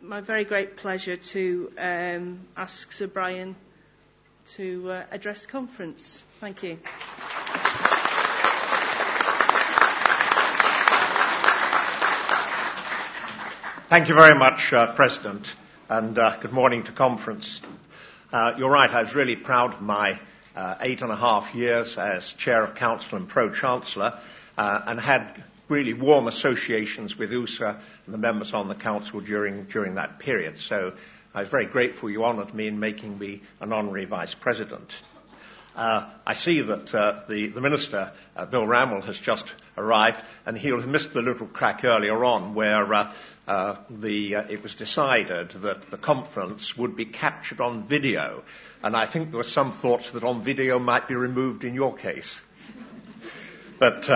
my very great pleasure to um, ask Sir Bryan to uh, address conference. Thank you. Thank you very much, uh, President, and uh, good morning to conference. Uh, you're right, I was really proud of my uh, eight and a half years as Chair of Council and Pro-Chancellor uh, and had really warm associations with OUSA and the members on the Council during, during that period. So I was very grateful you honoured me in making me an honorary Vice President. Uh, I see that uh, the, the, Minister, uh, Bill Rammell, has just arrived, and he'll have missed the little crack earlier on where uh, uh, the, uh, it was decided that the conference would be captured on video. And I think there were some thoughts that on video might be removed in your case. but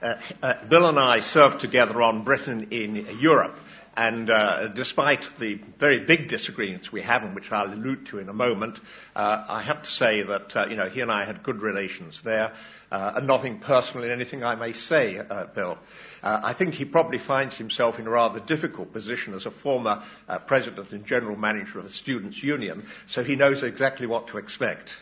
Bill and I served together on Britain in Europe. And uh, despite the very big disagreements we have, and which I'll allude to in a moment, uh, I have to say that uh, you know he and I had good relations there, uh, and nothing personal in anything I may say, uh, Bill. Uh, I think he probably finds himself in a rather difficult position as a former president and general manager of a students' union, so he knows exactly what to expect.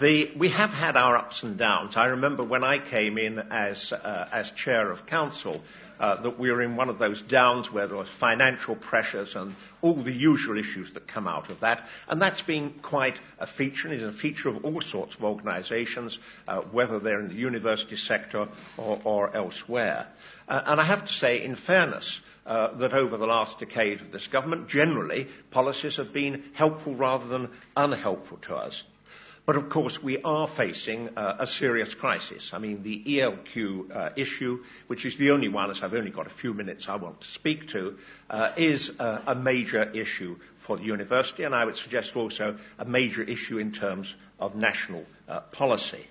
The, we have had our ups and downs. I remember when I came in as, uh, as chair of council, uh, that we were in one of those downs where there was financial pressures and all the usual issues that come out of that. And that's been quite a feature, and is a feature of all sorts of organisations, uh, whether they're in the university sector or, or elsewhere. Uh, and I have to say, in fairness, uh, that over the last decade of this government, generally, policies have been helpful rather than unhelpful to us. But of course, we are facing uh, a serious crisis. I mean, the ELQ uh, issue, which is the only one, as I've only got a few minutes I want to speak to, uh, is uh, a major issue for the university, and I would suggest also a major issue in terms of national uh, policy.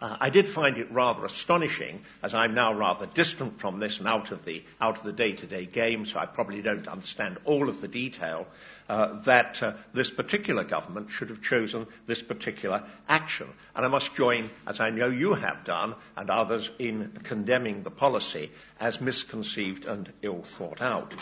Uh, I did find it rather astonishing, as I'm now rather distant from this and out of the out of the day-to-day game, so I probably don't understand all of the detail. Uh, that uh, this particular government should have chosen this particular action, and I must join, as I know you have done, and others in condemning the policy as misconceived and ill thought out.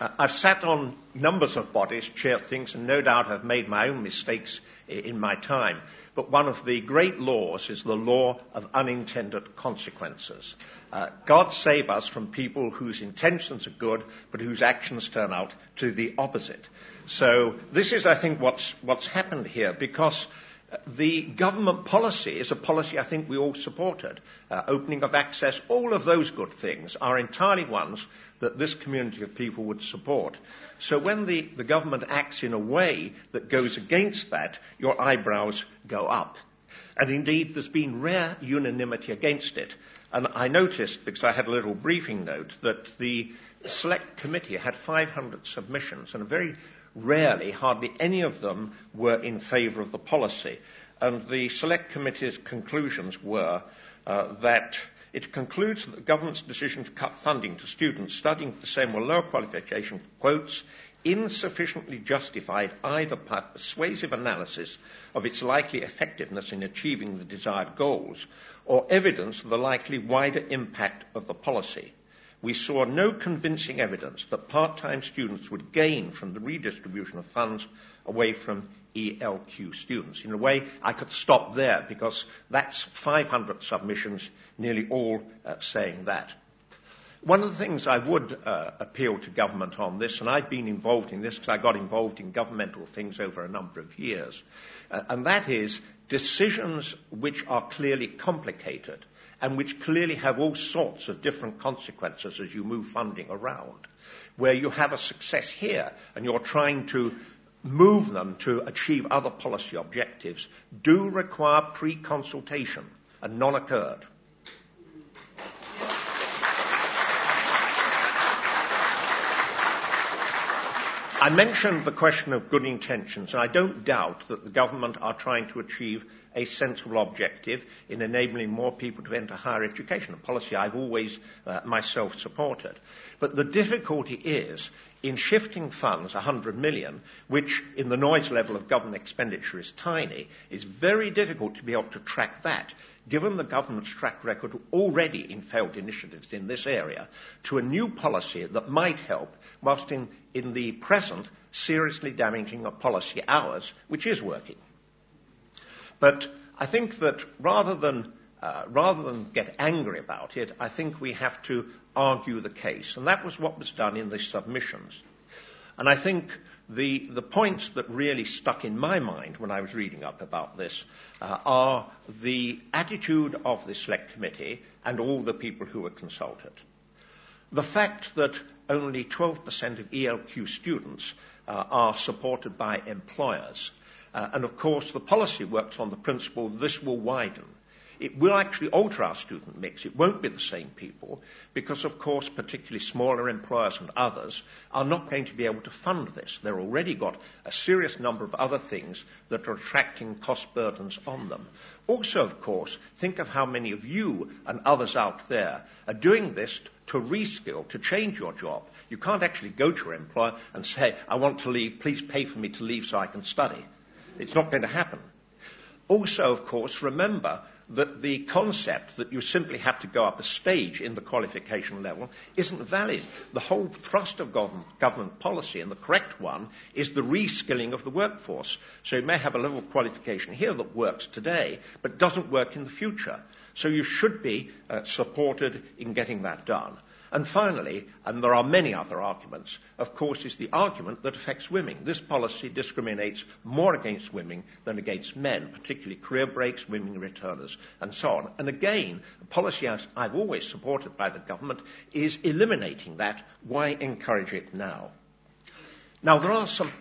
I've sat on numbers of bodies, chaired things, and no doubt have made my own mistakes in my time. But one of the great laws is the law of unintended consequences. Uh, God save us from people whose intentions are good, but whose actions turn out to the opposite. So this is, I think, what's, what's happened here, because the government policy is a policy I think we all supported. Uh, opening of access, all of those good things are entirely ones that this community of people would support. So when the, the government acts in a way that goes against that, your eyebrows go up. And indeed, there's been rare unanimity against it. And I noticed, because I had a little briefing note, that the select committee had 500 submissions, and very rarely, hardly any of them were in favour of the policy. And the select committee's conclusions were uh, that it concludes that the government's decision to cut funding to students studying for the same or lower qualification, quotes, insufficiently justified either by persuasive analysis of its likely effectiveness in achieving the desired goals or evidence of the likely wider impact of the policy we saw no convincing evidence that part-time students would gain from the redistribution of funds away from ELQ students. In a way, I could stop there because that's 500 submissions, nearly all uh, saying that. One of the things I would uh, appeal to government on this, and I've been involved in this because I got involved in governmental things over a number of years, uh, and that is decisions which are clearly complicated and which clearly have all sorts of different consequences as you move funding around. Where you have a success here and you're trying to move them to achieve other policy objectives do require pre-consultation and none occurred. I mentioned the question of good intentions, and I don't doubt that the government are trying to achieve a sensible objective in enabling more people to enter higher education, a policy I've always uh, myself supported. But the difficulty is in shifting funds, 100 million, which in the noise level of government expenditure is tiny, is very difficult to be able to track that, given the government's track record already in failed initiatives in this area, to a new policy that might help, whilst in, in the present seriously damaging a policy ours, which is working. But I think that rather than uh, rather than get angry about it, I think we have to argue the case. And that was what was done in the submissions. And I think the, the points that really stuck in my mind when I was reading up about this uh, are the attitude of the Select Committee and all the people who were consulted. The fact that only 12% of ELQ students uh, are supported by employers. Uh, and of course, the policy works on the principle this will widen. It will actually alter our student mix. It won't be the same people because, of course, particularly smaller employers and others are not going to be able to fund this. They've already got a serious number of other things that are attracting cost burdens on them. Also, of course, think of how many of you and others out there are doing this to reskill, to change your job. You can't actually go to your employer and say, I want to leave, please pay for me to leave so I can study. It's not going to happen. Also, of course, remember that the concept that you simply have to go up a stage in the qualification level isn't valid. The whole thrust of government policy, and the correct one, is the reskilling of the workforce. So you may have a level of qualification here that works today, but doesn't work in the future. So you should be uh, supported in getting that done. And finally, and there are many other arguments, of course, is the argument that affects women. This policy discriminates more against women than against men, particularly career breaks, women returners, and so on. And again, a policy I've always supported by the government is eliminating that. Why encourage it now? Now, there are some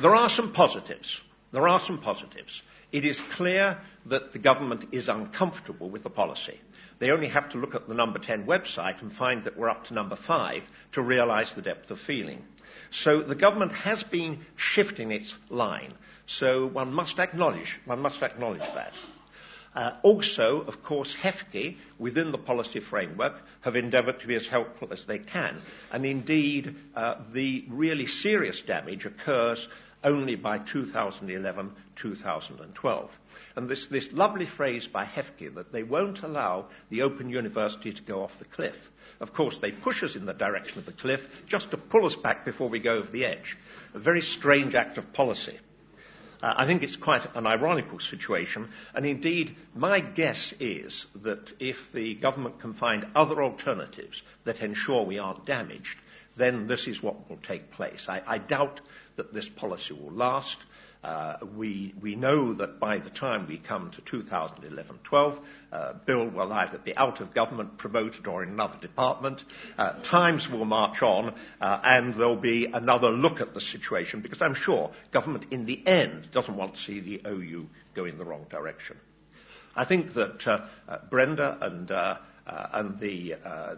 there are some positives. There are some positives. It is clear that the government is uncomfortable with the policy. They only have to look at the number 10 website and find that we're up to number 5 to realize the depth of feeling. So the government has been shifting its line. So one must acknowledge, one must acknowledge that. Uh, also, of course, HEFCE, within the policy framework, have endeavoured to be as helpful as they can. And indeed, uh, the really serious damage occurs only by 2011, 2012. And this, this lovely phrase by HEFCE that they won't allow the Open University to go off the cliff. Of course, they push us in the direction of the cliff just to pull us back before we go over the edge. A very strange act of policy. Uh, I think it's quite an ironical situation, and indeed, my guess is that if the government can find other alternatives that ensure we aren't damaged, then this is what will take place. I, I doubt that this policy will last. Uh, we, know that by the time we come to 2011-12, uh, Bill will either be out of government, promoted, or in another department. Uh, times will march on, and there'll be another look at the situation, because I'm sure government in the end doesn't want to see the OU go in the wrong direction. I think that Brenda and the,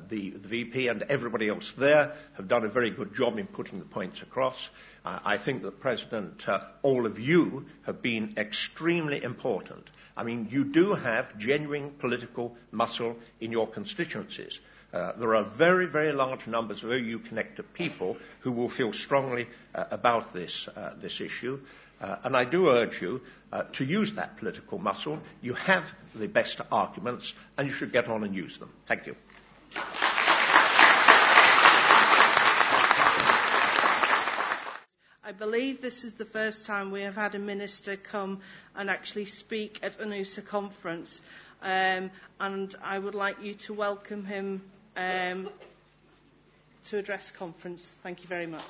VP and everybody else there have done a very good job in putting the points across. Uh, I think that President, uh, all of you have been extremely important. I mean, you do have genuine political muscle in your constituencies. Uh, there are very, very large numbers of OU connected people who will feel strongly uh, about this, this issue. Uh, and I do urge you uh, to use that political muscle. You have the best arguments, and you should get on and use them. Thank you. Believe this is the first time we have had a minister come and actually speak at an OUSA conference. Um, and I would like you to welcome him um, to address conference. Thank you very much.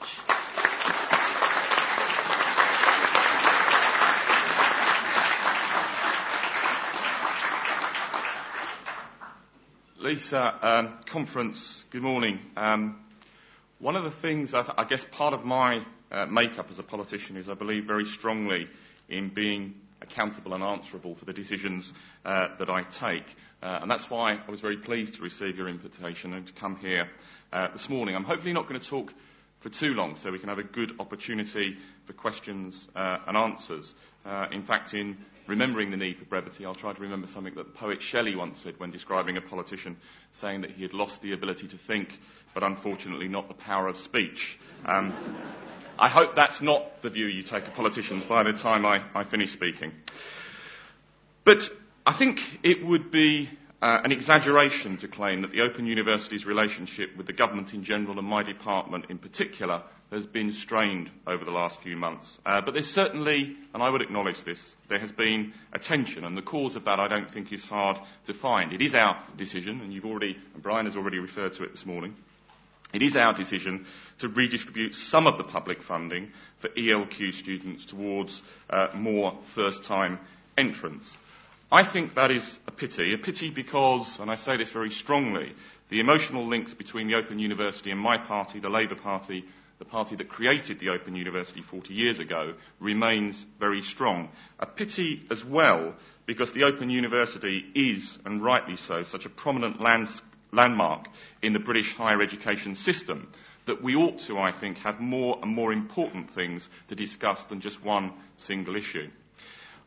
Lisa, um, conference, good morning. Um, one of the things, I, th- I, guess part of my uh, makeup as a politician is I believe very strongly in being accountable and answerable for the decisions uh, that I take. Uh, and that's why I was very pleased to receive your invitation and to come here uh, this morning. I'm hopefully not going to talk for too long so we can have a good opportunity for questions uh, and answers. Uh, in fact, in remembering the need for brevity, I'll try to remember something that the poet Shelley once said when describing a politician, saying that he had lost the ability to think, but unfortunately not the power of speech. Um, I hope that's not the view you take of politicians by the time I, I finish speaking. But I think it would be uh, an exaggeration to claim that the Open University's relationship with the government in general and my department in particular has been strained over the last few months. Uh, but there's certainly, and I would acknowledge this, there has been a tension, and the cause of that I don't think is hard to find. It is our decision, and you've already, and Bryan has already referred to it this morning. It is our decision to redistribute some of the public funding for ELQ students towards uh, more first-time entrants. I think that is a pity. A pity because, and I say this very strongly, the emotional links between the Open University and my party, the Labour Party, the party that created the Open University 40 years ago, remains very strong. A pity as well because the Open University is, and rightly so, such a prominent lands- landmark in the British higher education system that we ought to, I think, have more and more important things to discuss than just one single issue.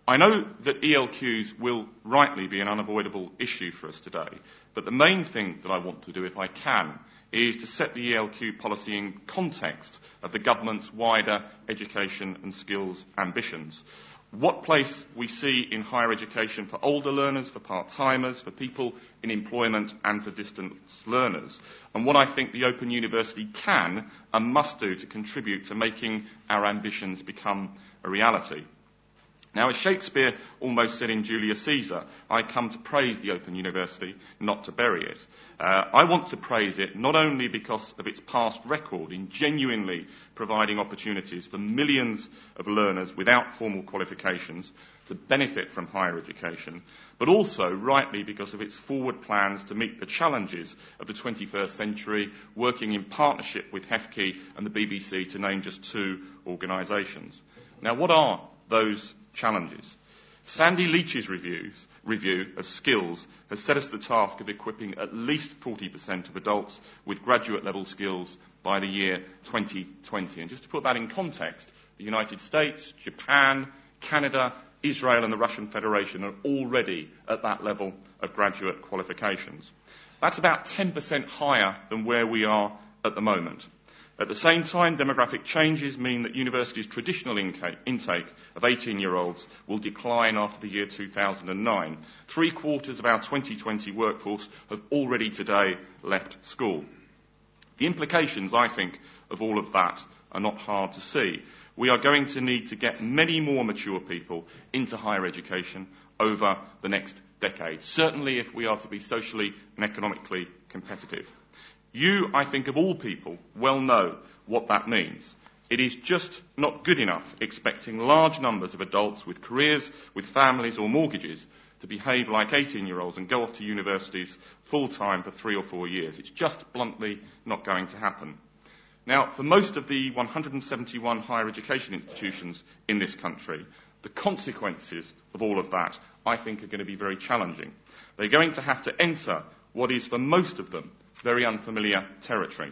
I know that ELQs will rightly be an unavoidable issue for us today, but the main thing that I want to do, if I can, is to set the ELQ policy in context of the government's wider education and skills ambitions. What place we see in higher education for older learners, for part-timers, for people in employment and for distance learners. And what I think the Open University can and must do to contribute to making our ambitions become a reality. Now, as Shakespeare almost said in Julius Caesar, I come to praise the Open University, not to bury it. Uh, I want to praise it not only because of its past record in genuinely providing opportunities for millions of learners without formal qualifications to benefit from higher education, but also rightly because of its forward plans to meet the challenges of the 21st century, working in partnership with HEFCE and the BBC to name just two organisations. Now, what are those challenges. Sandy Leitch's reviews, review of skills has set us the task of equipping at least 40% of adults with graduate level skills by the year 2020. And just to put that in context, the United States, Japan, Canada, Israel and the Russian Federation are already at that level of graduate qualifications. That's about 10% higher than where we are at the moment. At the same time, demographic changes mean that universities' traditional intake of 18 year olds will decline after the year 2009. Three quarters of our 2020 workforce have already today left school. The implications, I think, of all of that are not hard to see. We are going to need to get many more mature people into higher education over the next decade, certainly if we are to be socially and economically competitive. You, I think, of all people, well know what that means. It is just not good enough expecting large numbers of adults with careers, with families or mortgages to behave like 18 year olds and go off to universities full time for three or four years. It's just bluntly not going to happen. Now, for most of the 171 higher education institutions in this country, the consequences of all of that, I think, are going to be very challenging. They're going to have to enter what is, for most of them, very unfamiliar territory.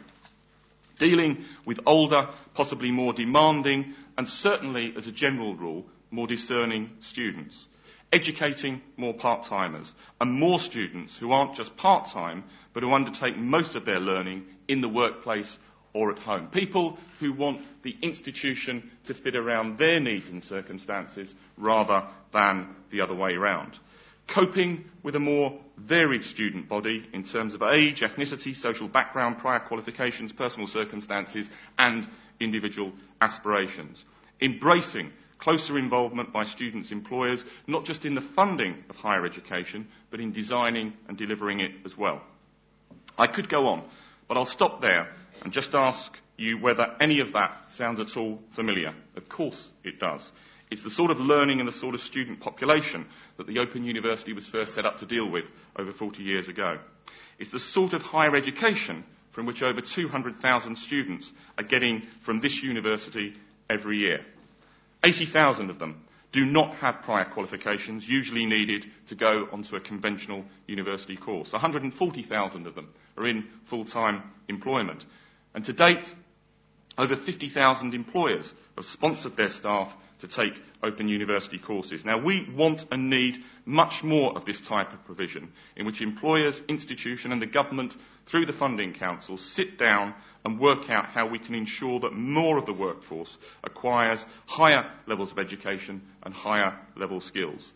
Dealing with older, possibly more demanding, and certainly, as a general rule, more discerning students. Educating more part-timers and more students who aren't just part-time, but who undertake most of their learning in the workplace or at home. People who want the institution to fit around their needs and circumstances rather than the other way around coping with a more varied student body in terms of age, ethnicity, social background, prior qualifications, personal circumstances, and individual aspirations. Embracing closer involvement by students' employers, not just in the funding of higher education, but in designing and delivering it as well. I could go on, but I'll stop there and just ask you whether any of that sounds at all familiar. Of course it does. It's the sort of learning and the sort of student population that the Open University was first set up to deal with over 40 years ago. It's the sort of higher education from which over 200,000 students are getting from this university every year. 80,000 of them do not have prior qualifications usually needed to go onto a conventional university course. 140,000 of them are in full-time employment. And to date, Over 50,000 employers have sponsored their staff to take Open University courses. Now, we want and need much more of this type of provision in which employers, institution and the government, through the Funding Council, sit down and work out how we can ensure that more of the workforce acquires higher levels of education and higher level skills.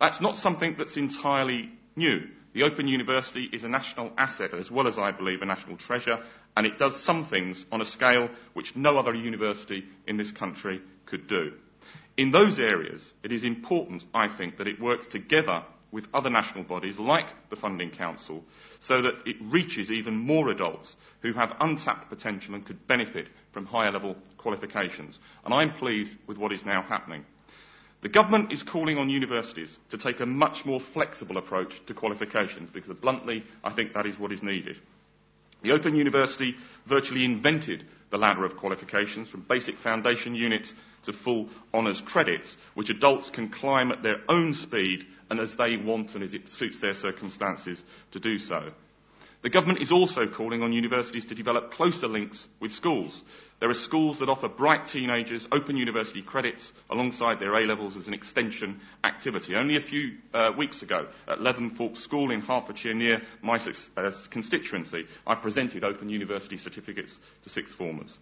That's not something that's entirely new. The Open University is a national asset as well as, I believe, a national treasure, and it does some things on a scale which no other university in this country could do. In those areas, it is important, I think, that it works together with other national bodies like the Funding Council so that it reaches even more adults who have untapped potential and could benefit from higher level qualifications. And I'm pleased with what is now happening. The government is calling on universities to take a much more flexible approach to qualifications because, bluntly, I think that is what is needed. The Open University virtually invented the ladder of qualifications from basic foundation units to full honours credits, which adults can climb at their own speed and as they want and as it suits their circumstances to do so. The government is also calling on universities to develop closer links with schools. There are schools that offer bright teenagers open university credits alongside their A-levels as an extension activity. Only a few uh, weeks ago at Leventhorpe School in Hertfordshire near my uh, constituency, I presented open university certificates to sixth formers.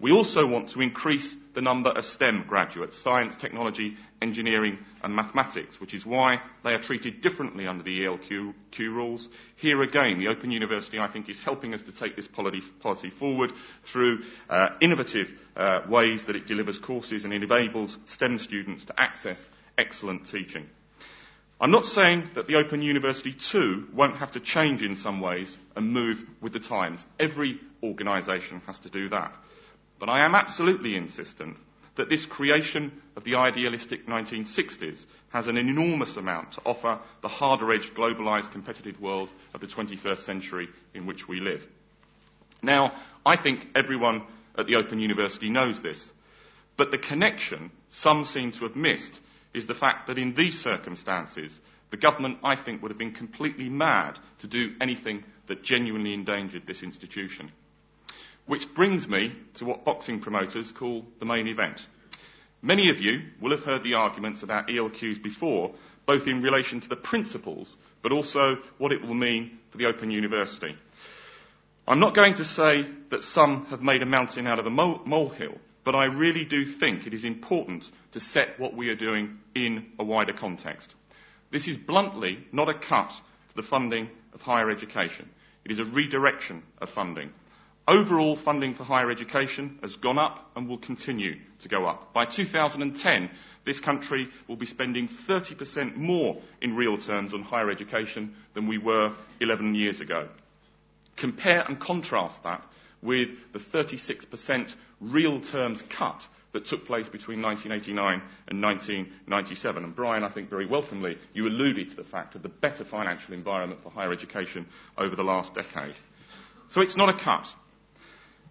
We also want to increase the number of STEM graduates, science, technology, engineering and mathematics, which is why they are treated differently under the ELQ rules. Here again, the Open University, I think, is helping us to take this policy forward through uh, innovative uh, ways that it delivers courses and enables STEM students to access excellent teaching. I'm not saying that the Open University too won't have to change in some ways and move with the times. Every organisation has to do that. But I am absolutely insistent that this creation of the idealistic 1960s has an enormous amount to offer the harder-edged, globalised, competitive world of the 21st century in which we live. Now, I think everyone at the Open University knows this, but the connection some seem to have missed is the fact that in these circumstances, the government, I think, would have been completely mad to do anything that genuinely endangered this institution. Which brings me to what boxing promoters call the main event. Many of you will have heard the arguments about ELQs before, both in relation to the principles, but also what it will mean for the Open University. I'm not going to say that some have made a mountain out of a molehill, but I really do think it is important to set what we are doing in a wider context. This is bluntly not a cut to the funding of higher education. It is a redirection of funding. Overall funding for higher education has gone up and will continue to go up. By 2010, this country will be spending 30% more in real terms on higher education than we were 11 years ago. Compare and contrast that with the 36% real terms cut that took place between 1989 and 1997. And Bryan, I think very welcomely, you alluded to the fact of the better financial environment for higher education over the last decade. So it's not a cut.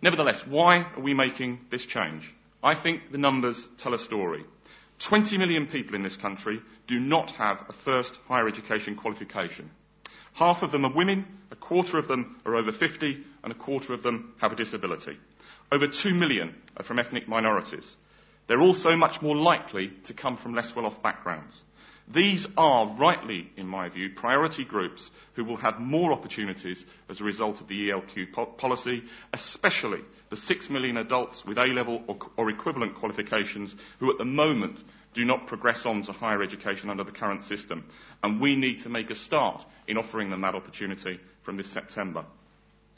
Nevertheless, why are we making this change? I think the numbers tell a story. 20 million people in this country do not have a first higher education qualification. Half of them are women, a quarter of them are over 50, and a quarter of them have a disability. Over 2 million are from ethnic minorities. They're also much more likely to come from less well-off backgrounds. These are, rightly in my view, priority groups who will have more opportunities as a result of the ELQ po- policy, especially the six million adults with A-level or, or equivalent qualifications who at the moment do not progress on to higher education under the current system. And we need to make a start in offering them that opportunity from this September.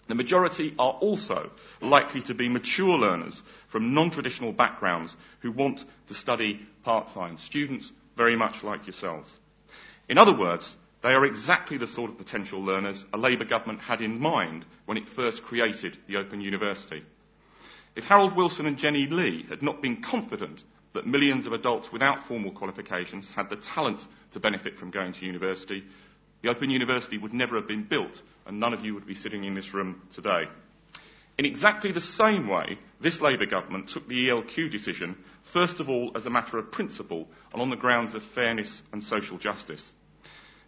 The majority are also likely to be mature learners from non-traditional backgrounds who want to study part-time. Students very much like yourselves. In other words, they are exactly the sort of potential learners a Labour government had in mind when it first created the Open University. If Harold Wilson and Jenny Lee had not been confident that millions of adults without formal qualifications had the talent to benefit from going to university, the Open University would never have been built and none of you would be sitting in this room today. In exactly the same way, this Labour government took the ELQ decision, first of all, as a matter of principle and on the grounds of fairness and social justice.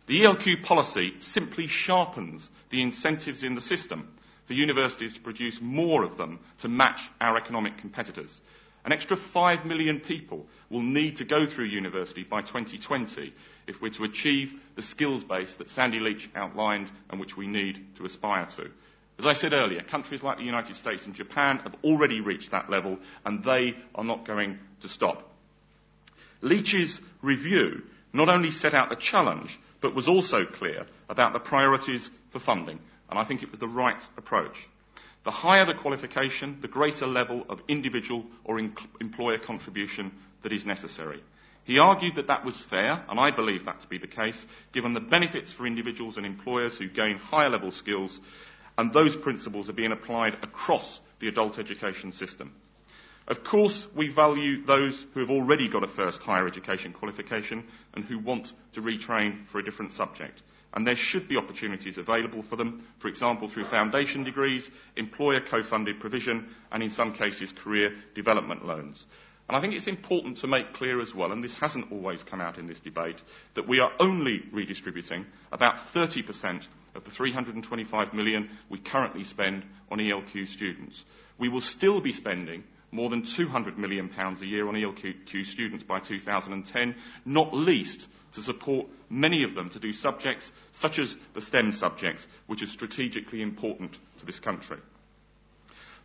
The ELQ policy simply sharpens the incentives in the system for universities to produce more of them to match our economic competitors. An extra 5 million people will need to go through university by 2020 if we're to achieve the skills base that Sandy Leitch outlined and which we need to aspire to. As I said earlier, countries like the United States and Japan have already reached that level and they are not going to stop. Leitch's review not only set out the challenge, but was also clear about the priorities for funding, and I think it was the right approach. The higher the qualification, the greater level of individual or employer contribution that is necessary. He argued that that was fair, and I believe that to be the case, given the benefits for individuals and employers who gain higher level skills, and those principles are being applied across the adult education system. Of course, we value those who have already got a first higher education qualification and who want to retrain for a different subject and there should be opportunities available for them, for example through foundation degrees, employer co-funded provision, and in some cases career development loans. And I think it's important to make clear as well, and this hasn't always come out in this debate, that we are only redistributing about 30% of the 325 million we currently spend on ELQ students. We will still be spending more than 200 million pounds a year on ELQ students by 2010, not least to support many of them to do subjects such as the STEM subjects, which is strategically important to this country.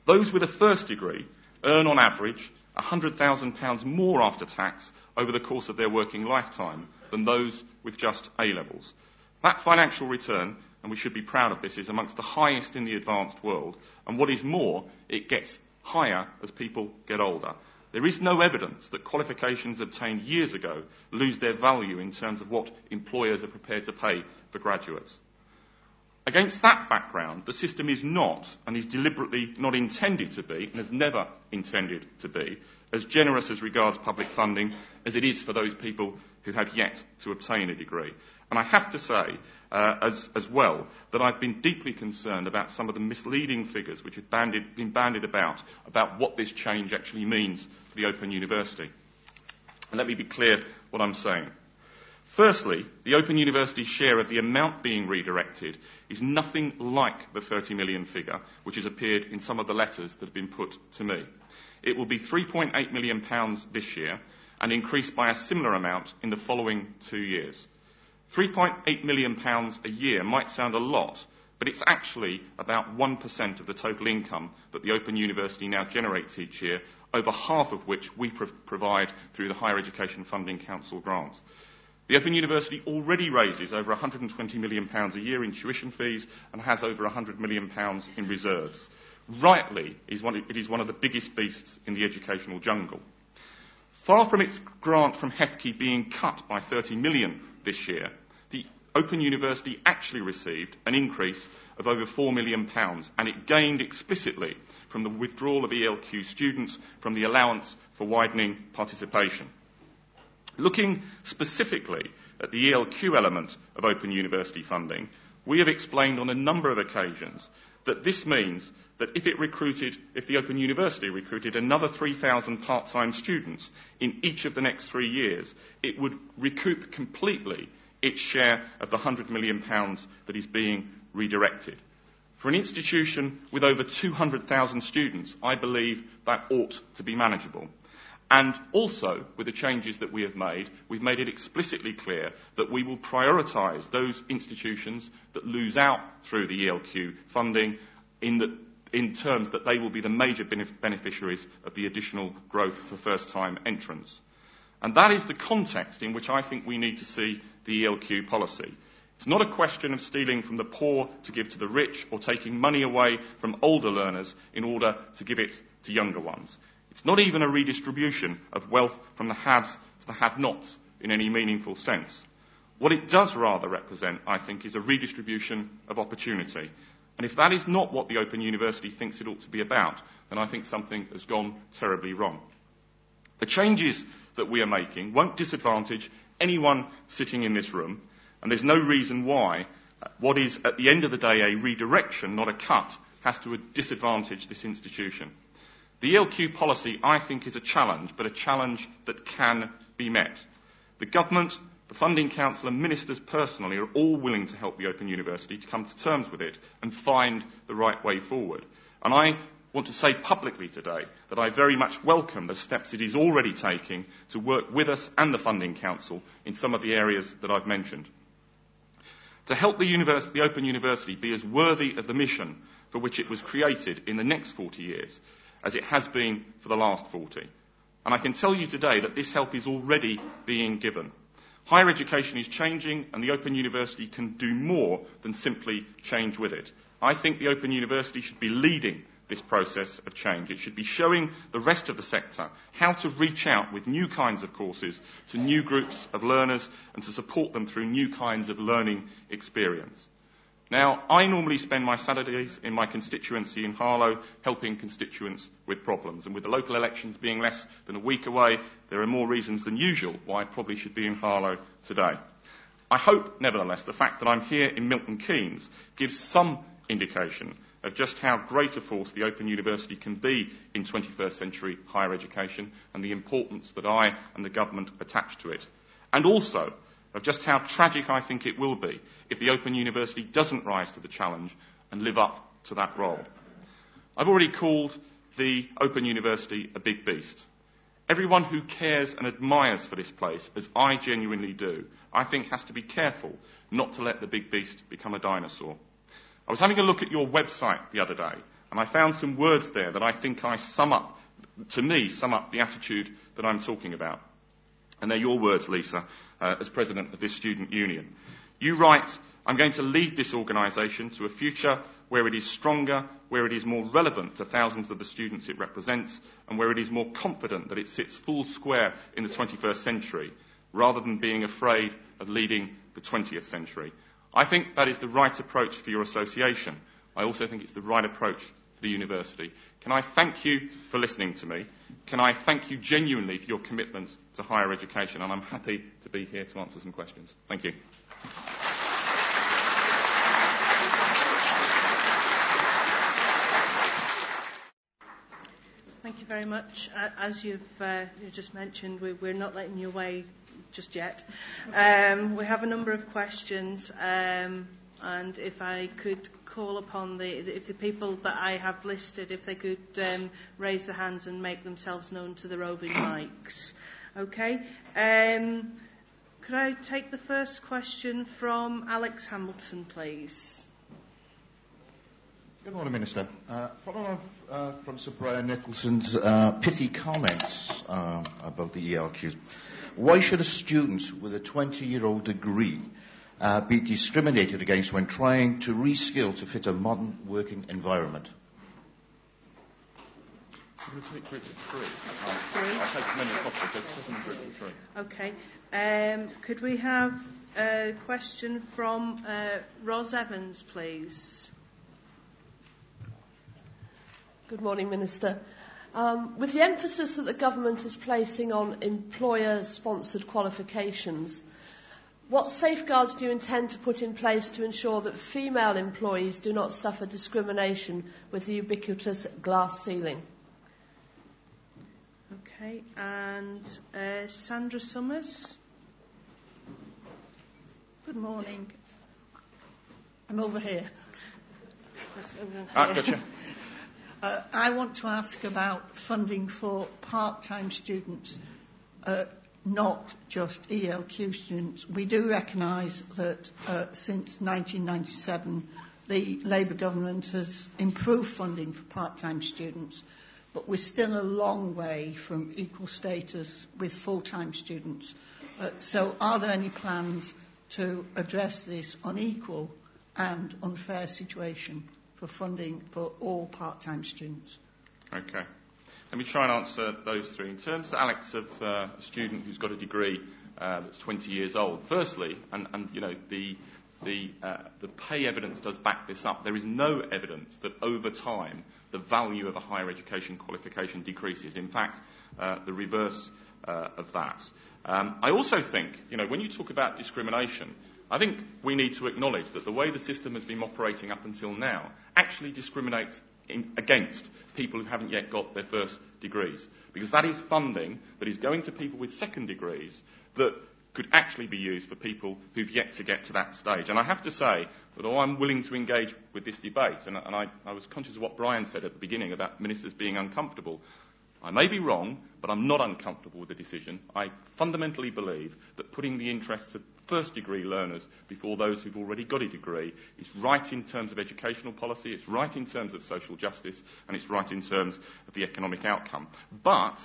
Those with a first degree earn on average £100,000 more after tax over the course of their working lifetime than those with just A levels. That financial return, and we should be proud of this, is amongst the highest in the advanced world, and what is more, it gets higher as people get older. There is no evidence that qualifications obtained years ago lose their value in terms of what employers are prepared to pay for graduates. Against that background, the system is not, and is deliberately not intended to be, and has never intended to be, as generous as regards public funding as it is for those people who have yet to obtain a degree. And I have to say, uh, as, as, well, that I've been deeply concerned about some of the misleading figures which have banded, been bandied about, about what this change actually means for the Open University. And let me be clear what I'm saying. Firstly, the Open University share of the amount being redirected is nothing like the 30 million figure which has appeared in some of the letters that have been put to me. It will be 3.8 million pounds this year and increased by a similar amount in the following two years. 3.8 million pounds a year might sound a lot, but it's actually about 1% of the total income that the Open University now generates each year, over half of which we pro- provide through the Higher Education Funding Council grants. The Open University already raises over 120 million pounds a year in tuition fees and has over 100 million pounds in reserves. Rightly, it is one of the biggest beasts in the educational jungle. Far from its grant from HEFCE being cut by 30 million this year, the Open University actually received an increase of over £4 million, and it gained explicitly from the withdrawal of ELQ students from the allowance for widening participation. Looking specifically at the ELQ element of Open University funding, we have explained on a number of occasions that this means that if it recruited, if the Open University recruited another 3,000 part-time students in each of the next three years, it would recoup completely its share of the 100 million pounds that is being redirected. For an institution with over 200,000 students, I believe that ought to be manageable. And also, with the changes that we have made, we've made it explicitly clear that we will prioritise those institutions that lose out through the ELQ funding in the in terms that they will be the major beneficiaries of the additional growth for first-time entrants. And that is the context in which I think we need to see the ELQ policy. It's not a question of stealing from the poor to give to the rich or taking money away from older learners in order to give it to younger ones. It's not even a redistribution of wealth from the haves to the have-nots in any meaningful sense. What it does rather represent, I think, is a redistribution of opportunity. And if that is not what the Open University thinks it ought to be about, then I think something has gone terribly wrong. The changes that we are making won't disadvantage anyone sitting in this room, and there's no reason why what is at the end of the day a redirection, not a cut, has to disadvantage this institution. The ELQ policy, I think, is a challenge, but a challenge that can be met. The government The Funding Council and ministers personally are all willing to help the Open University to come to terms with it and find the right way forward. And I want to say publicly today that I very much welcome the steps it is already taking to work with us and the Funding Council in some of the areas that I've mentioned. To help the, the Open University be as worthy of the mission for which it was created in the next 40 years as it has been for the last 40. And I can tell you today that this help is already being given. Higher education is changing and the Open University can do more than simply change with it. I think the Open University should be leading this process of change. It should be showing the rest of the sector how to reach out with new kinds of courses to new groups of learners and to support them through new kinds of learning experience. Now, I normally spend my Saturdays in my constituency in Harlow helping constituents with problems. And with the local elections being less than a week away, there are more reasons than usual why I probably should be in Harlow today. I hope, nevertheless, the fact that I'm here in Milton Keynes gives some indication of just how great a force the Open University can be in 21st century higher education and the importance that I and the government attach to it. And also of just how tragic I think it will be if the Open University doesn't rise to the challenge and live up to that role. I've already called the Open University a big beast. Everyone who cares and admires for this place, as I genuinely do, I think has to be careful not to let the big beast become a dinosaur. I was having a look at your website the other day, and I found some words there that I think I sum up, to me, sum up the attitude that I'm talking about. And they're your words, Lisa, uh, as president of this student union. You write, I'm going to lead this organisation to a future where it is stronger, where it is more relevant to thousands of the students it represents, and where it is more confident that it sits full square in the 21st century, rather than being afraid of leading the 20th century. I think that is the right approach for your association. I also think it's the right approach the university. Can I thank you for listening to me? Can I thank you genuinely for your commitment to higher education? And I'm happy to be here to answer some questions. Thank you. Thank you very much. As you've uh, you just mentioned, we, we're not letting you away just yet. Um, we have a number of questions, um, and if I could call upon the, if the people that I have listed, if they could um, raise their hands and make themselves known to the roving mics. Okay. Um, could I take the first question from Alex Hamilton, please? Good morning, Minister. Uh, following on uh, from Sir Bryan Nicholson's uh, pithy comments uh, about the ELQs, why should a student with a 20-year-old degree uh, be discriminated against when trying to reskill to fit a modern working environment? Okay. Um, could we have a question from uh, Ros Evans, please? Good morning, Minister. Um, with the emphasis that the government is placing on employer-sponsored qualifications, what safeguards do you intend to put in place to ensure that female employees do not suffer discrimination with the ubiquitous glass ceiling? Okay, and uh, Sandra Summers. Good morning. I'm over here. Ah, gotcha. Uh, I want to ask about funding for part-time students, uh, not just ELQ students. We do recognise that uh, since 1997, the Labour government has improved funding for part-time students, but we're still a long way from equal status with full-time students. Uh, so are there any plans to address this unequal and unfair situation? for funding for all part-time students. Okay. Let me try and answer those three. In terms, Alex, of uh, a student who's got a degree uh, that's 20 years old, firstly, and, and you know, the, the, uh, the pay evidence does back this up. There is no evidence that over time the value of a higher education qualification decreases. In fact, uh, the reverse uh, of that. Um, I also think, you know, when you talk about discrimination, I think we need to acknowledge that the way the system has been operating up until now actually discriminates in, against people who haven't yet got their first degrees. Because that is funding that is going to people with second degrees that could actually be used for people who've yet to get to that stage. And I have to say, although I'm willing to engage with this debate, and, and I, I was conscious of what Bryan said at the beginning about ministers being uncomfortable, I may be wrong, but I'm not uncomfortable with the decision. I fundamentally believe that putting the interests of first degree learners before those who've already got a degree is right in terms of educational policy, it's right in terms of social justice, and it's right in terms of the economic outcome. But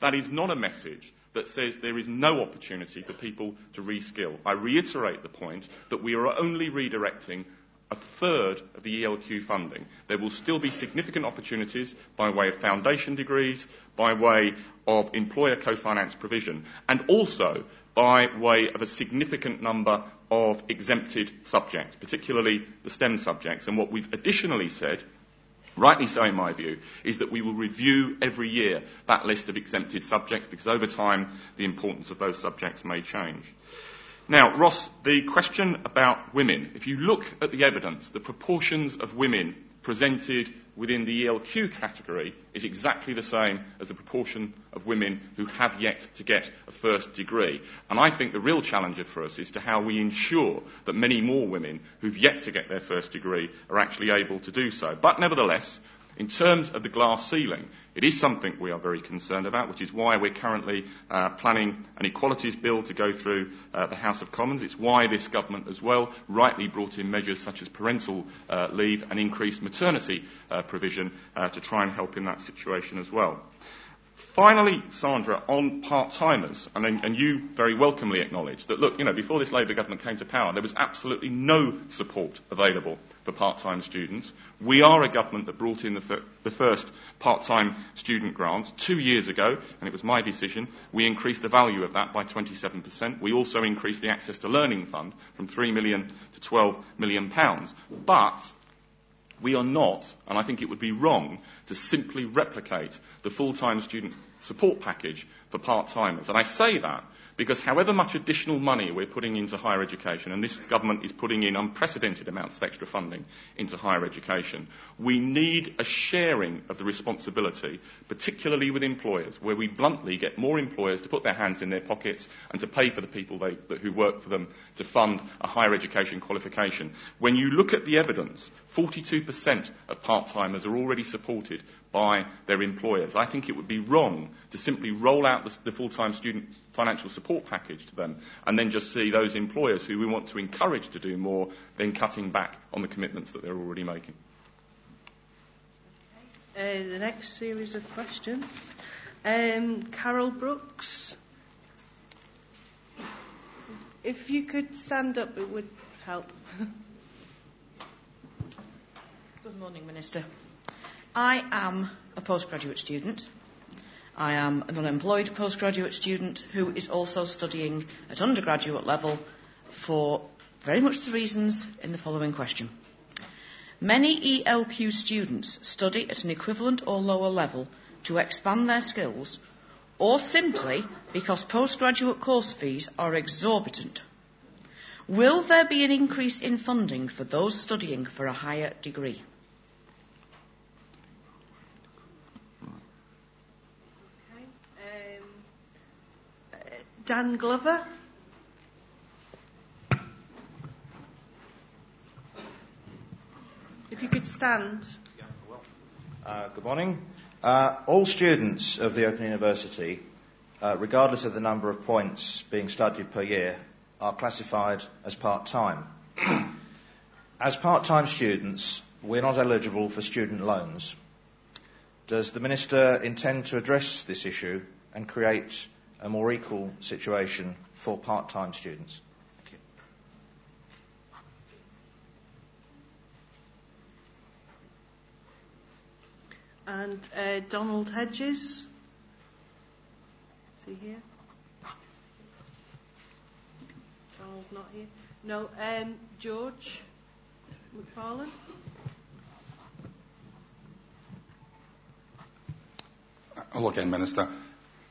that is not a message that says there is no opportunity for people to reskill. I reiterate the point that we are only redirecting a third of the ELQ funding. There will still be significant opportunities by way of foundation degrees, by way of employer co-finance provision, and also by way of a significant number of exempted subjects, particularly the STEM subjects. And what we've additionally said, rightly so in my view, is that we will review every year that list of exempted subjects because over time the importance of those subjects may change. Now, Ross, the question about women. If you look at the evidence, the proportions of women presented within the ELQ category is exactly the same as the proportion of women who have yet to get a first degree. And I think the real challenge for us is to how we ensure that many more women who've yet to get their first degree are actually able to do so. But nevertheless, in terms of the glass ceiling, it is something we are very concerned about, which is why we're currently uh, planning an equalities bill to go through uh, the House of Commons. It's why this government as well rightly brought in measures such as parental uh, leave and increased maternity uh, provision uh, to try and help in that situation as well. Finally, Sandra, on part-timers, and, and you very welcomely acknowledge that, look, you know, before this Labour government came to power, there was absolutely no support available for part-time students. We are a government that brought in the, fir- the first part-time student grant two years ago, and it was my decision. We increased the value of that by 27%. We also increased the Access to Learning Fund from 3 million to 12 million pounds. But we are not, and I think it would be wrong, to simply replicate the full-time student support package for part-timers. And I say that because however much additional money we're putting into higher education, and this government is putting in unprecedented amounts of extra funding into higher education, we need a sharing of the responsibility, particularly with employers, where we bluntly get more employers to put their hands in their pockets and to pay for the people they, who work for them to fund a higher education qualification. When you look at the evidence, 42% of part-timers are already supported by their employers. I think it would be wrong to simply roll out the, the full-time student financial support package to them and then just see those employers who we want to encourage to do more then cutting back on the commitments that they're already making. Uh, the next series of questions. Um, Carol Brooks. If you could stand up, it would help. Good morning, Minister. I am a postgraduate student. I am an unemployed postgraduate student who is also studying at undergraduate level for very much the reasons in the following question. Many ELQ students study at an equivalent or lower level to expand their skills or simply because postgraduate course fees are exorbitant. Will there be an increase in funding for those studying for a higher degree? Dan Glover. If you could stand. Uh, good morning. Uh, all students of the Open University, uh, regardless of the number of points being studied per year, are classified as part-time. as part-time students, we're not eligible for student loans. Does the Minister intend to address this issue and create a more equal situation for part-time students. And uh, Donald Hedges. Is he here? Donald not here. No. Um, George McFarlane. Hello again, Minister.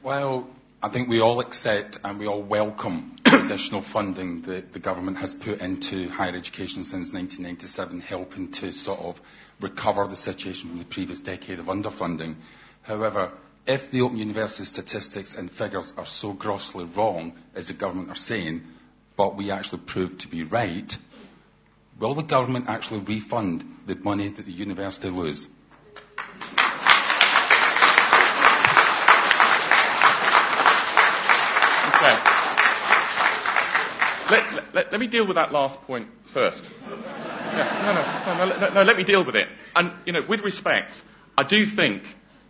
Well, I think we all accept and we all welcome the additional funding that the government has put into higher education since 1997, helping to sort of recover the situation from the previous decade of underfunding. However, if the Open University statistics and figures are so grossly wrong, as the government are saying, but we actually prove to be right, will the government actually refund the money that the university lose? Let, let, let me deal with that last point first. No, no, no, no, no, let me deal with it. And, you know, with respect, I do think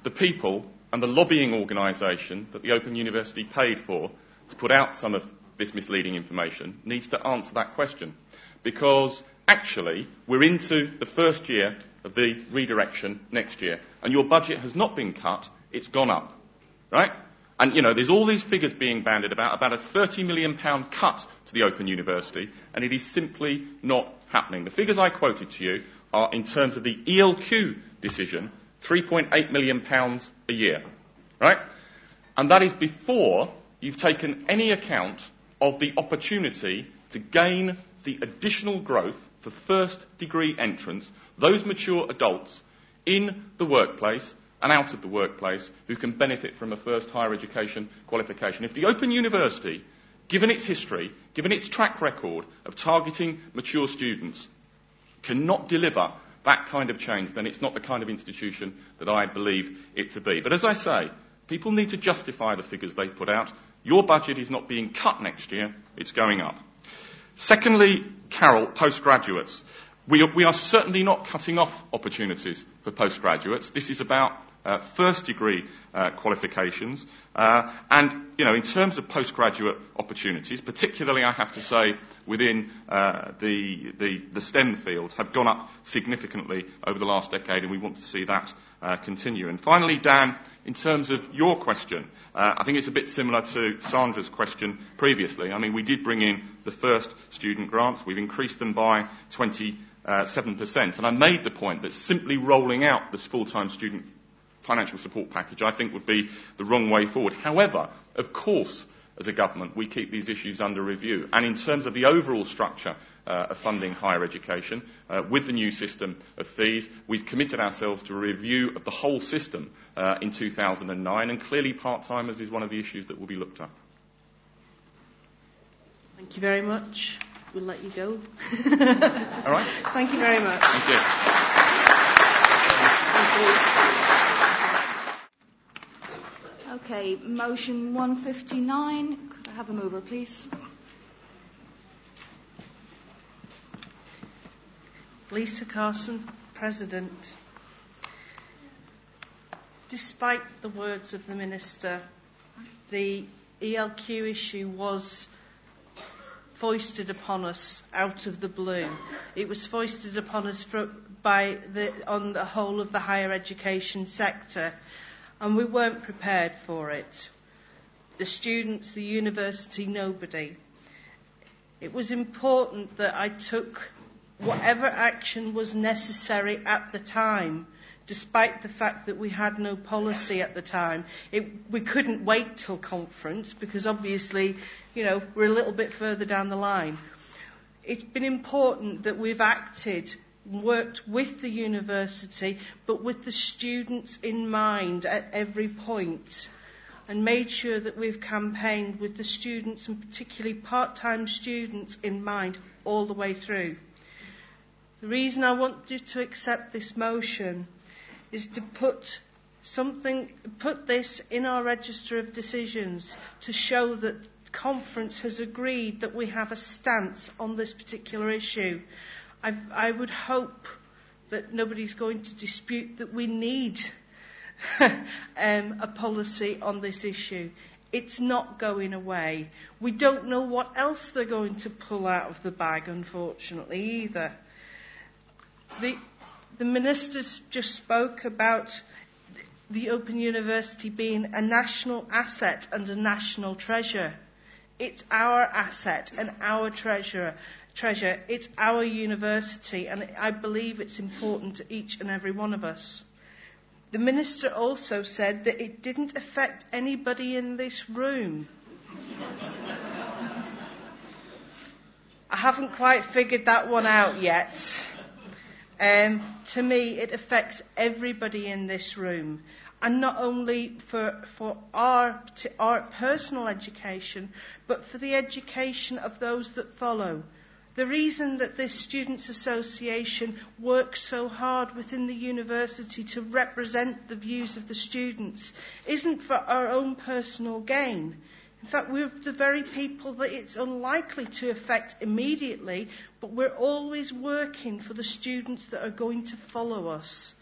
the people and the lobbying organisation that the Open University paid for to put out some of this misleading information needs to answer that question. Because actually, we're into the first year of the redirection next year, and your budget has not been cut, it's gone up. Right? And, you know, there's all these figures being bandied about, about a £30 million cut to the Open University, and it is simply not happening. The figures I quoted to you are in terms of the ELQ decision, £3.8 million a year. Right? And that is before you've taken any account of the opportunity to gain the additional growth for first degree entrants, those mature adults in the workplace and out of the workplace who can benefit from a first higher education qualification. If the Open University, given its history, given its track record of targeting mature students, cannot deliver that kind of change, then it's not the kind of institution that I believe it to be. But as I say, people need to justify the figures they put out. Your budget is not being cut next year, it's going up. Secondly, Carol, postgraduates. We are, we are certainly not cutting off opportunities for postgraduates. This is about uh, first degree uh, qualifications. Uh, and, you know, in terms of postgraduate opportunities, particularly I have to say within uh, the, the, the STEM field, have gone up significantly over the last decade and we want to see that uh, continue. And finally, Dan, in terms of your question, uh, I think it's a bit similar to Sandra's question previously. I mean, we did bring in the first student grants. We've increased them by 27%. And I made the point that simply rolling out this full-time student financial support package, I think would be the wrong way forward. However, of course, as a government, we keep these issues under review. And in terms of the overall structure uh, of funding higher education, uh, with the new system of fees, we've committed ourselves to a review of the whole system uh, in 2009, and clearly part-timers is one of the issues that will be looked at. Thank you very much. We'll let you go. All right. Thank you very much. Thank you. Thank you. Okay, motion 159. Could I have a mover, please? Lisa Carson, President. Despite the words of the Minister, the ELQ issue was foisted upon us out of the blue. It was foisted upon us for, by the, on the whole of the higher education sector and we weren't prepared for it. The students, the university, nobody. It was important that I took whatever action was necessary at the time, despite the fact that we had no policy at the time. It, we couldn't wait till conference because obviously, you know, we're a little bit further down the line. It's been important that we've acted worked with the university, but with the students in mind at every point, and made sure that we've campaigned with the students, and particularly part-time students, in mind all the way through. The reason I want you to accept this motion is to put something, put this in our register of decisions to show that conference has agreed that we have a stance on this particular issue I, I would hope that nobody's going to dispute that we need um, a policy on this issue. It's not going away. We don't know what else they're going to pull out of the bag, unfortunately, either. The, the ministers just spoke about the Open University being a national asset and a national treasure. It's our asset and our treasure treasure. It's our university, and I believe it's important to each and every one of us. The minister also said that it didn't affect anybody in this room. I haven't quite figured that one out yet. Um, to me, it affects everybody in this room. and not only for, for our, our personal education, but for the education of those that follow. The reason that this Students' Association works so hard within the university to represent the views of the students isn't for our own personal gain. In fact, we're the very people that it's unlikely to affect immediately, but we're always working for the students that are going to follow us.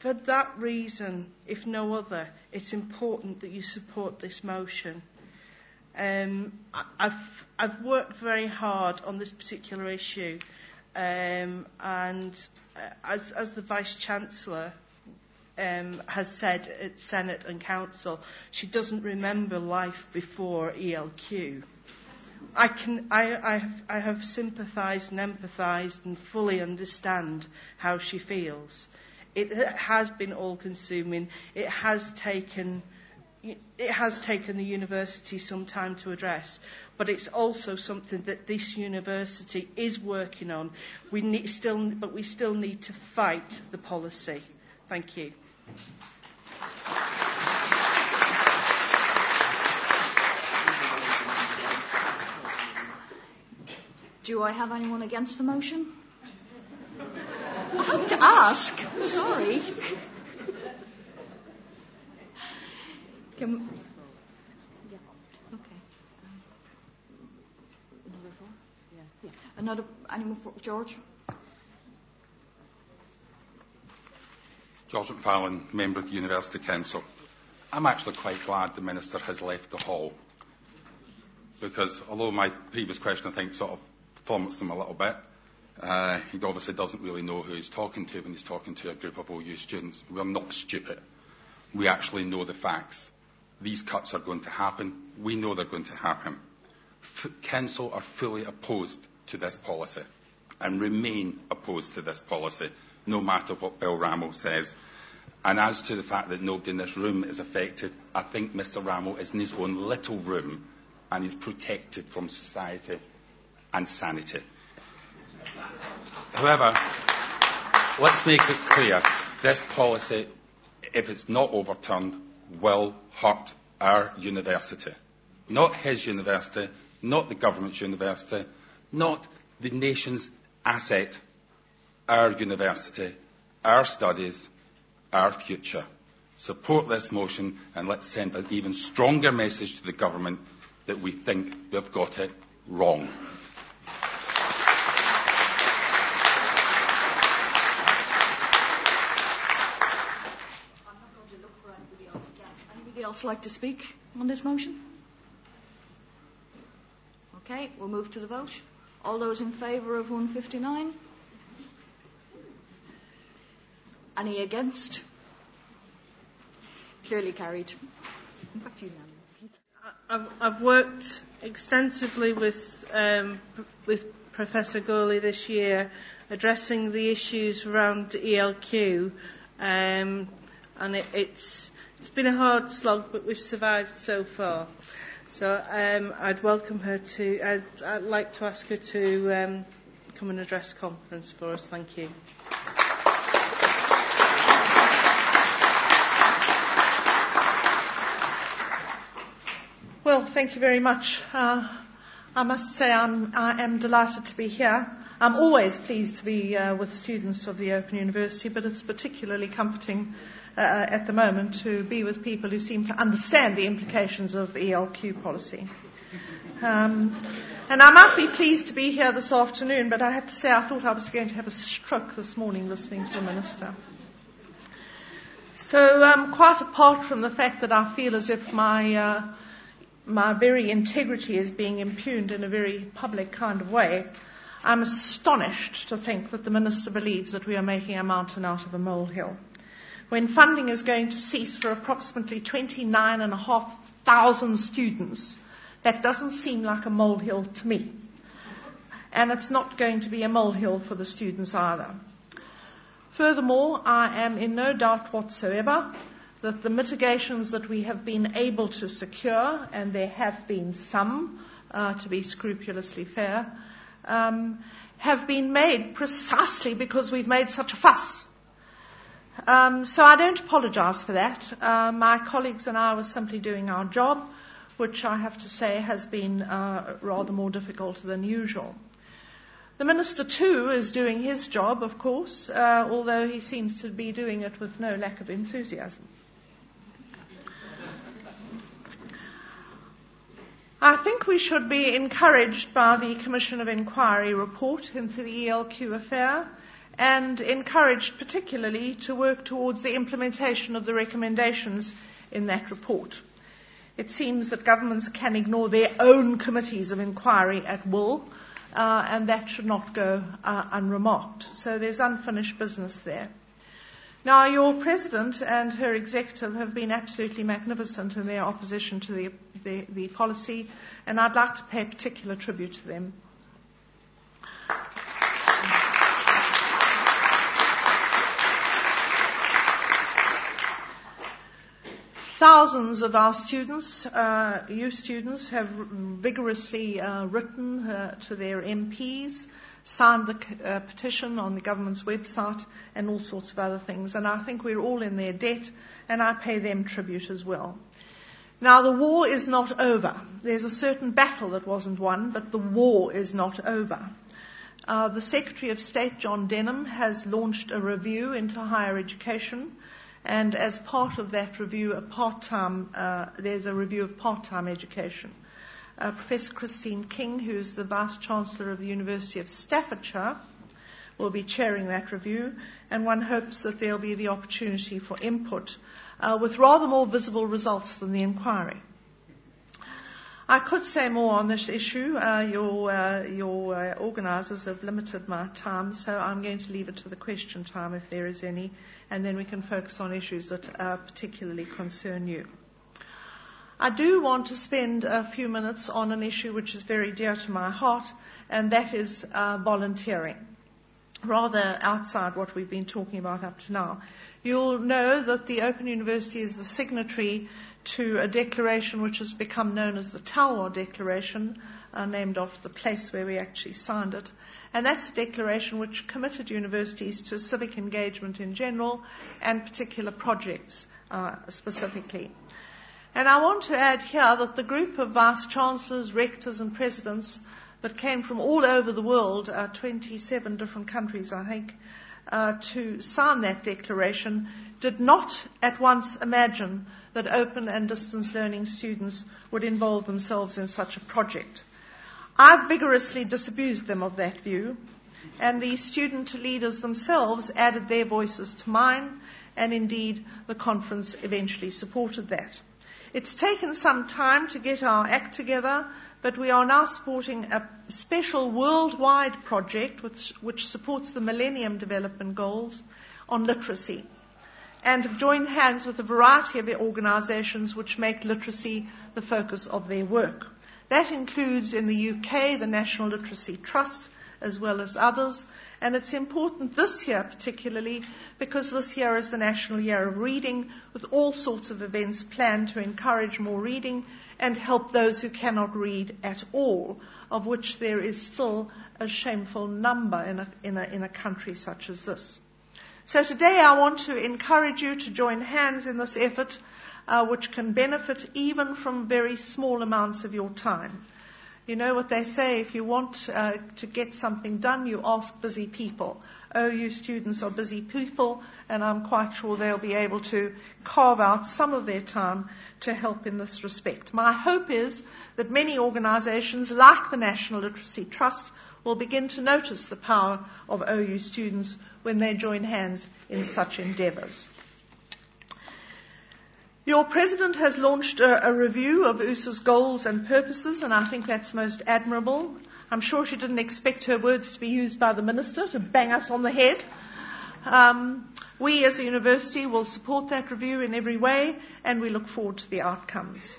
For that reason, if no other, it's important that you support this motion. Um, I've, I've worked very hard on this particular issue, um, and uh, as, as the Vice Chancellor um, has said at Senate and Council, she doesn't remember life before ELQ. I, can, I, I have, I have sympathised and empathised and fully understand how she feels. It has been all-consuming. It has taken it has taken the university some time to address, but it's also something that this university is working on. We need still, but we still need to fight the policy. Thank you. Do I have anyone against the motion? I have to ask. Sorry. Can, yeah. Okay. another four? Yeah. yeah. Another animal for George? George McFarlane, Member of the University Council. I'm actually quite glad the Minister has left the hall because although my previous question I think sort of flummoxed him a little bit, uh, he obviously doesn't really know who he's talking to when he's talking to a group of OU students. We're not stupid. We actually know the facts. These cuts are going to happen. We know they're going to happen. Council are fully opposed to this policy and remain opposed to this policy, no matter what Bill Rammell says. And as to the fact that nobody in this room is affected, I think Mr Rammell is in his own little room and is protected from society and sanity. However, let's make it clear, this policy, if it's not overturned, will hurt our university. Not his university, not the government's university, not the nation's asset, our university, our studies, our future. Support this motion and let's send an even stronger message to the government that we think they've got it wrong. Else like to speak on this motion? Okay, we'll move to the vote. All those in favour of 159? Any against? Clearly carried. I've, I've worked extensively with, um, with Professor Gourley this year addressing the issues around ELQ, um, and it, it's It's been a hard slog, but we've survived so far. So um, I'd welcome her to, I'd, I'd like to ask her to um, come and address conference for us. Thank you. Well, thank you very much. Uh, I must say I'm, I am delighted to be here. I'm always pleased to be uh, with students of the Open University, but it's particularly comforting uh, at the moment to be with people who seem to understand the implications of ELQ policy. Um, and I might be pleased to be here this afternoon, but I have to say I thought I was going to have a stroke this morning listening to the minister. So, um, quite apart from the fact that I feel as if my uh, my very integrity is being impugned in a very public kind of way, I'm astonished to think that the minister believes that we are making a mountain out of a molehill when funding is going to cease for approximately 29,500 students, that doesn't seem like a molehill to me. And it's not going to be a molehill for the students either. Furthermore, I am in no doubt whatsoever that the mitigations that we have been able to secure, and there have been some, uh, to be scrupulously fair, um, have been made precisely because we've made such a fuss Um, so I don't apologise for that. Uh, my colleagues and I were simply doing our job, which I have to say has been uh, rather more difficult than usual. The Minister, too, is doing his job, of course, uh, although he seems to be doing it with no lack of enthusiasm. I think we should be encouraged by the Commission of Inquiry report into the ELQ affair and encouraged particularly to work towards the implementation of the recommendations in that report. It seems that governments can ignore their own committees of inquiry at will, uh, and that should not go uh, unremarked. So there's unfinished business there. Now, your president and her executive have been absolutely magnificent in their opposition to the, the, the policy, and I'd like to pay particular tribute to them. Thousands of our students, uh, you students, have vigorously uh, written uh, to their MPs signed the uh, petition on the government's website and all sorts of other things. And I think we're all in their debt, and I pay them tribute as well. Now, the war is not over. There's a certain battle that wasn't won, but the war is not over. Uh, the Secretary of State, John Denham, has launched a review into higher education, and as part of that review, a part-time, uh, there's a review of part-time education uh, Professor Christine King, who's the Vice Chancellor of the University of Staffordshire, will be chairing that review, and one hopes that there'll be the opportunity for input uh, with rather more visible results than the inquiry. I could say more on this issue. Uh, your uh, your uh, organisers have limited my time, so I'm going to leave it to the question time if there is any, and then we can focus on issues that uh, particularly concern you. I do want to spend a few minutes on an issue which is very dear to my heart, and that is uh, volunteering, rather outside what we've been talking about up to now. You'll know that the Open University is the signatory to a declaration which has become known as the Talloires Declaration, uh, named after the place where we actually signed it. And that's a declaration which committed universities to civic engagement in general and particular projects uh, specifically. And I want to add here that the group of vice chancellors, rectors, and presidents that came from all over the world, uh, 27 different countries, I think, uh, to sign that declaration, did not at once imagine that open and distance learning students would involve themselves in such a project. I vigorously disabused them of that view, and the student leaders themselves added their voices to mine, and indeed the conference eventually supported that. It's taken some time to get our act together, but we are now supporting a special worldwide project which, which supports the Millennium Development Goals on literacy and have joined hands with a variety of organisations which make literacy the focus of their work. That includes in the UK the National Literacy Trust as well as others, and it's important this year particularly because this year is the National Year of Reading with all sorts of events planned to encourage more reading and help those who cannot read at all, of which there is still a shameful number in a, in a, in a country such as this. So today I want to encourage you to join hands in this effort, uh, which can benefit even from very small amounts of your time. You know what they say, if you want uh, to get something done, you ask busy people. OU students are busy people, and I'm quite sure they'll be able to carve out some of their time to help in this respect. My hope is that many organisations, like the National Literacy Trust, will begin to notice the power of OU students when they join hands in such endeavours. Your president has launched a, a review of USA's goals and purposes, and I think that's most admirable. I'm sure she didn't expect her words to be used by the minister to bang us on the head. Um, we as a university will support that review in every way, and we look forward to the outcomes.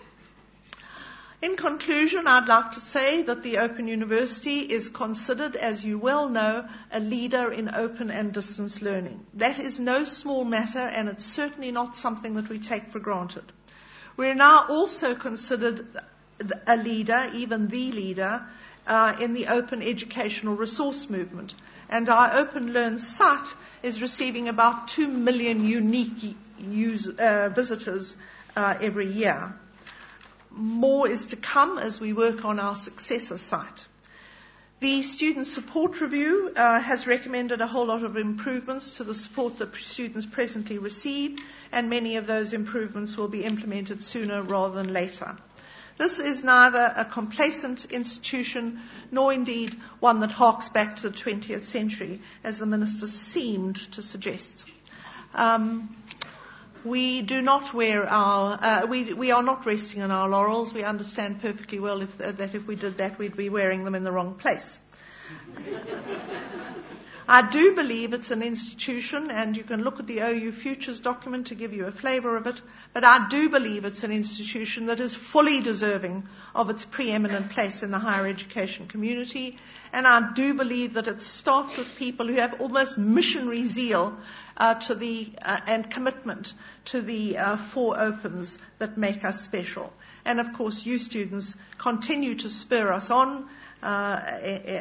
In conclusion, I'd like to say that the Open University is considered, as you well know, a leader in open and distance learning. That is no small matter, and it's certainly not something that we take for granted. We're now also considered a leader, even the leader, uh, in the open educational resource movement. and our Open Learn site is receiving about 2 million unique use, uh, visitors uh, every year. More is to come as we work on our successor site. The Student Support Review uh, has recommended a whole lot of improvements to the support that students presently receive, and many of those improvements will be implemented sooner rather than later. This is neither a complacent institution nor indeed one that harks back to the 20th century, as the Minister seemed to suggest. Um, we do not wear our, uh, we, we are not resting on our laurels. We understand perfectly well if, uh, that if we did that, we'd be wearing them in the wrong place. I do believe it's an institution, and you can look at the OU Futures document to give you a flavour of it, but I do believe it's an institution that is fully deserving of its preeminent place in the higher education community, and I do believe that it's staffed with people who have almost missionary zeal uh, to the, uh, and commitment to the uh, four opens that make us special. And of course, you students continue to spur us on uh,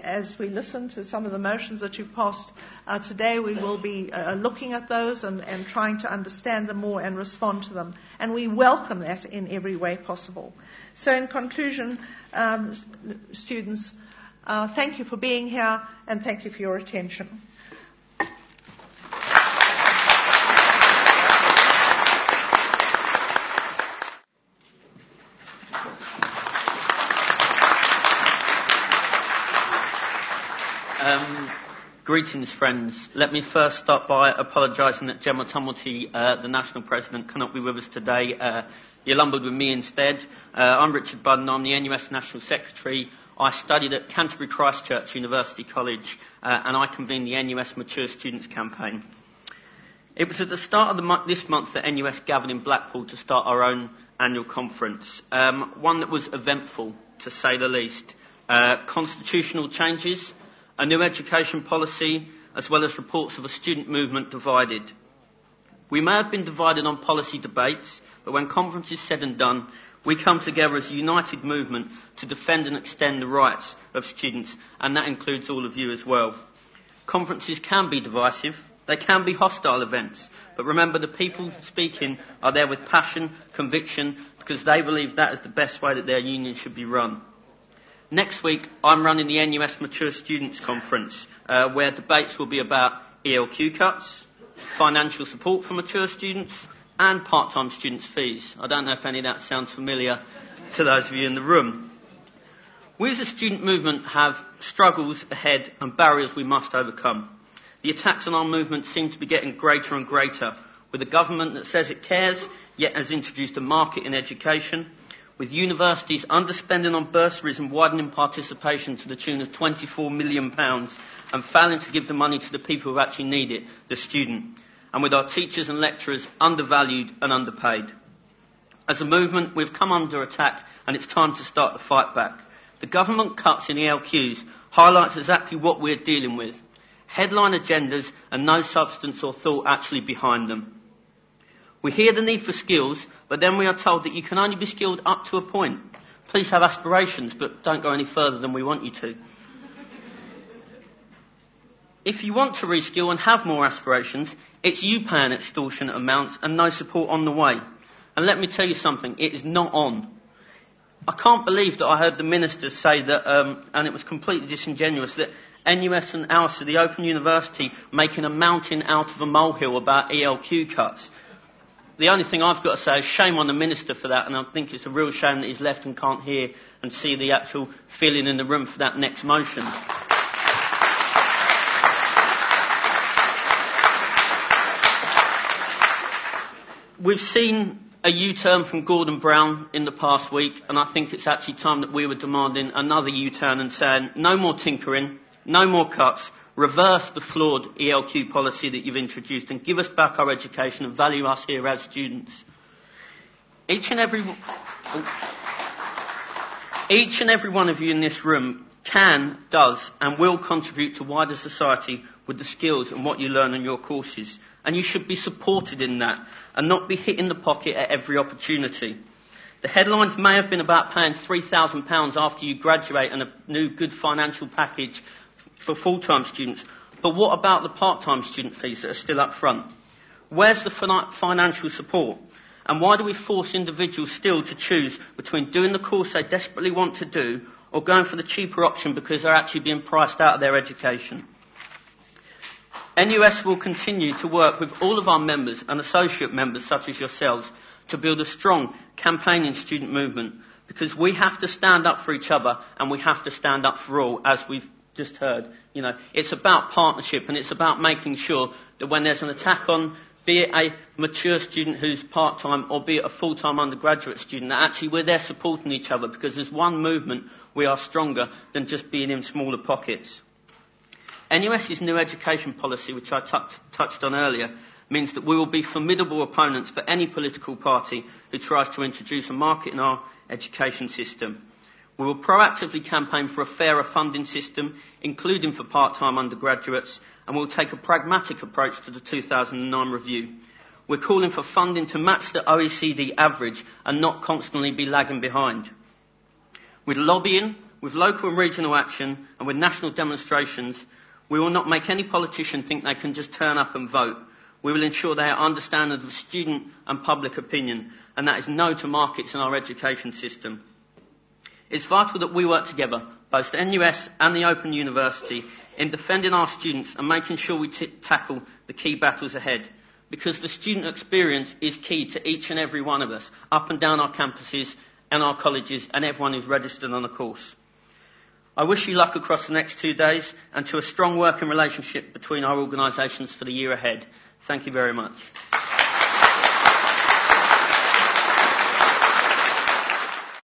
as we listen to some of the motions that you've passed uh, today, we will be uh, looking at those and, and, trying to understand them more and respond to them. And we welcome that in every way possible. So, in conclusion, um, students, uh, thank you for being here and thank you for your attention. Um, greetings, friends. Let me first start by apologising that Gemma Tumelty, uh, the national president, cannot be with us today. Uh, you're lumbered with me instead. Uh, I'm Richard Budden. I'm the NUS National Secretary. I studied at Canterbury Christ Church University College, uh, and I convened the NUS Mature Students Campaign. It was at the start of the this month that NUS gathered in Blackpool to start our own annual conference, um, one that was eventful, to say the least. Uh, constitutional changes, a new education policy, as well as reports of a student movement divided. We may have been divided on policy debates, but when conference is said and done, we come together as a united movement to defend and extend the rights of students, and that includes all of you as well. Conferences can be divisive, they can be hostile events, but remember the people speaking are there with passion, conviction, because they believe that is the best way that their union should be run. Next week, I'm running the NUS Mature Students Conference, uh, where debates will be about ELQ cuts, financial support for mature students, and part-time students' fees. I don't know if any of that sounds familiar to those of you in the room. We as a student movement have struggles ahead and barriers we must overcome. The attacks on our movement seem to be getting greater and greater, with a government that says it cares, yet has introduced a market in education, with universities underspending on bursaries and widening participation to the tune of £24 million and failing to give the money to the people who actually need it, the student, and with our teachers and lecturers undervalued and underpaid. As a movement, we've come under attack and it's time to start the fight back. The government cuts in ELQs highlights exactly what we're dealing with. Headline agendas and no substance or thought actually behind them. We hear the need for skills, but then we are told that you can only be skilled up to a point. Please have aspirations, but don't go any further than we want you to. If you want to reskill and have more aspirations, it's you paying extortionate amounts and no support on the way. And let me tell you something, it is not on. I can't believe that I heard the minister say that, um, and it was completely disingenuous, that NUS and OUSA, the Open University, making a mountain out of a molehill about ELQ cuts the only thing I've got to say is shame on the minister for that, and I think it's a real shame that he's left and can't hear and see the actual feeling in the room for that next motion. We've seen a U-turn from Gordon Brown in the past week, and I think it's actually time that we were demanding another U-turn and saying no more tinkering, no more cuts, reverse the flawed ELQ policy that you've introduced and give us back our education and value us here as students. Each and every, each and every one of you in this room can, does, and will contribute to wider society with the skills and what you learn in your courses. And you should be supported in that and not be hit in the pocket at every opportunity. The headlines may have been about paying £3,000 after you graduate and a new good financial package for full-time students. But what about the part-time student fees that are still up front? Where's the financial support? And why do we force individuals still to choose between doing the course they desperately want to do or going for the cheaper option because they're actually being priced out of their education? NUS will continue to work with all of our members and associate members such as yourselves to build a strong campaigning student movement because we have to stand up for each other and we have to stand up for all as we've just heard. You know, it's about partnership and it's about making sure that when there's an attack on be it a mature student who's part-time or be it a full-time undergraduate student, that actually we're there supporting each other because as one movement we are stronger than just being in smaller pockets. NUS's new education policy, which I t- touched on earlier, means that we will be formidable opponents for any political party who tries to introduce a market in our education system. We will proactively campaign for a fairer funding system, including for part-time undergraduates, and we'll take a pragmatic approach to the 2009 review. We're calling for funding to match the OECD average and not constantly be lagging behind. With lobbying, with local and regional action, and with national demonstrations, we will not make any politician think they can just turn up and vote. We will ensure they are understanding of student and public opinion, and that is no to markets in our education system. It's vital that we work together, both the NUS and the Open University, in defending our students and making sure we t- tackle the key battles ahead. Because the student experience is key to each and every one of us, up and down our campuses and our colleges and everyone who's registered on the course. I wish you luck across the next two days and to a strong working relationship between our organisations for the year ahead. Thank you very much.